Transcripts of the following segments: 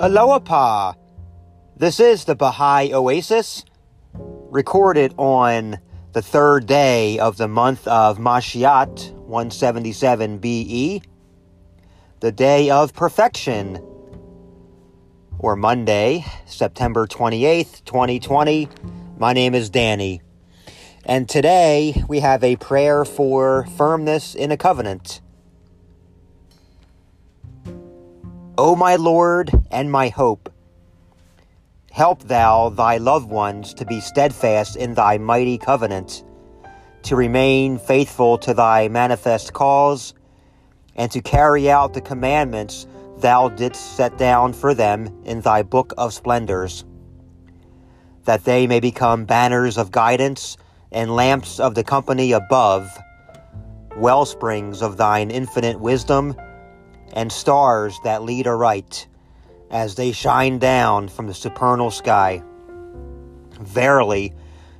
Aloha. This is the Baha'i Oasis, recorded on the third day of the month of Mashiat 177 BE, the day of perfection, or Monday, September 28th, 2020. My name is Danny, and today we have a prayer for firmness in a covenant. O my Lord and my hope, help thou thy loved ones to be steadfast in thy mighty covenant, to remain faithful to thy manifest cause, and to carry out the commandments thou didst set down for them in thy book of splendors, that they may become banners of guidance and lamps of the company above, well springs of thine infinite wisdom and stars that lead aright as they shine down from the supernal sky. Verily,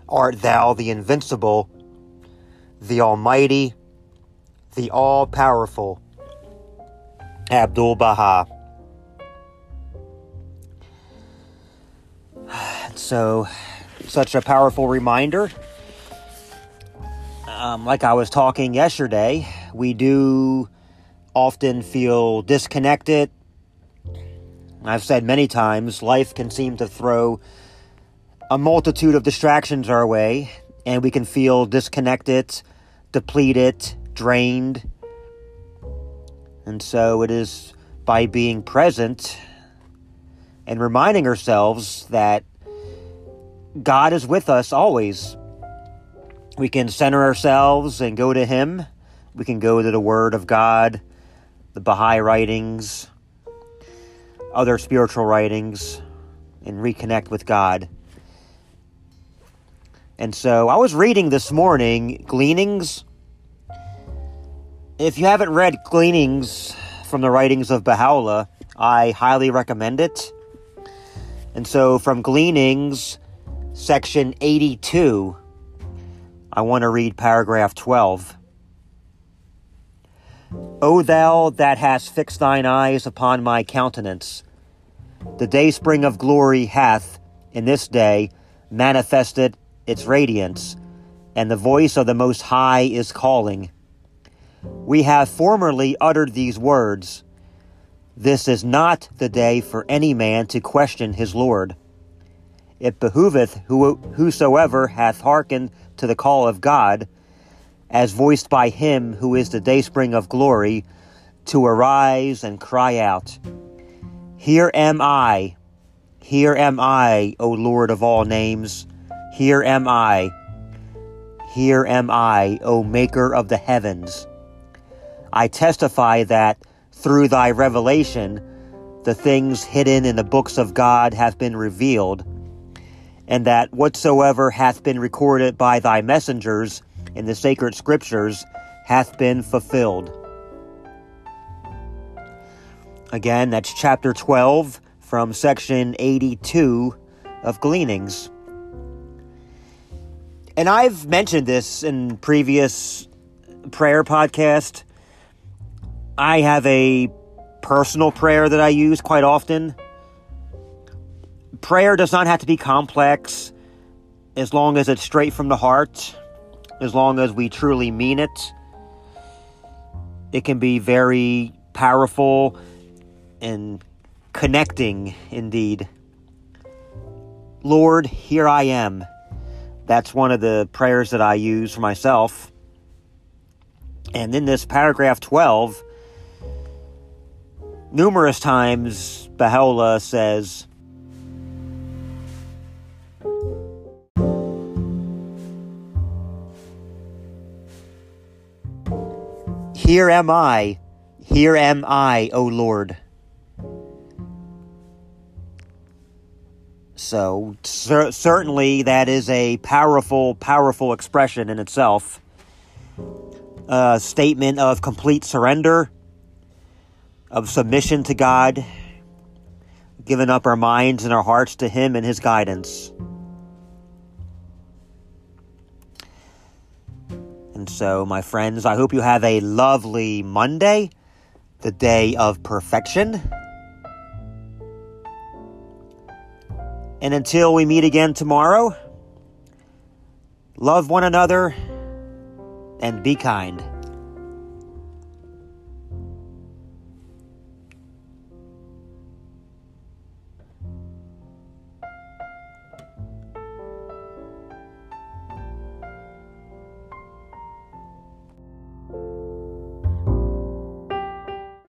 art thou the invincible, the almighty, the all powerful. Abdul Baha. So, such a powerful reminder. Um, like I was talking yesterday, we do often feel disconnected. I've said many times, life can seem to throw a multitude of distractions our way, and we can feel disconnected, depleted, drained. And so it is by being present and reminding ourselves that God is with us always. We can center ourselves and go to Him. We can go to the Word of God the Baha'i writings, other spiritual writings, and reconnect with God. And so I was reading this morning Gleanings. If you haven't read Gleanings from the writings of Baha'u'llah, I highly recommend it. And so from Gleanings, section 82, I want to read paragraph 12. O thou that hast fixed thine eyes upon my countenance, the dayspring of glory hath, in this day, manifested its radiance, and the voice of the Most High is calling. We have formerly uttered these words This is not the day for any man to question his Lord. It behoveth who, whosoever hath hearkened to the call of God as voiced by him who is the dayspring of glory, to arise and cry out, Here am I, here am I, O Lord of all names, here am I, here am I, O Maker of the heavens. I testify that through thy revelation, the things hidden in the books of God have been revealed, and that whatsoever hath been recorded by thy messengers in the sacred scriptures hath been fulfilled. Again, that's chapter 12 from section 82 of Gleanings. And I've mentioned this in previous prayer podcast. I have a personal prayer that I use quite often. Prayer does not have to be complex as long as it's straight from the heart as long as we truly mean it. It can be very powerful and connecting indeed. Lord, here I am. That's one of the prayers that I use for myself. And in this paragraph 12, numerous times Baha'u'llah says, Here am I, here am I, O Lord. So, cer- certainly, that is a powerful, powerful expression in itself. A statement of complete surrender, of submission to God, giving up our minds and our hearts to Him and His guidance. So, my friends, I hope you have a lovely Monday, the day of perfection. And until we meet again tomorrow, love one another and be kind.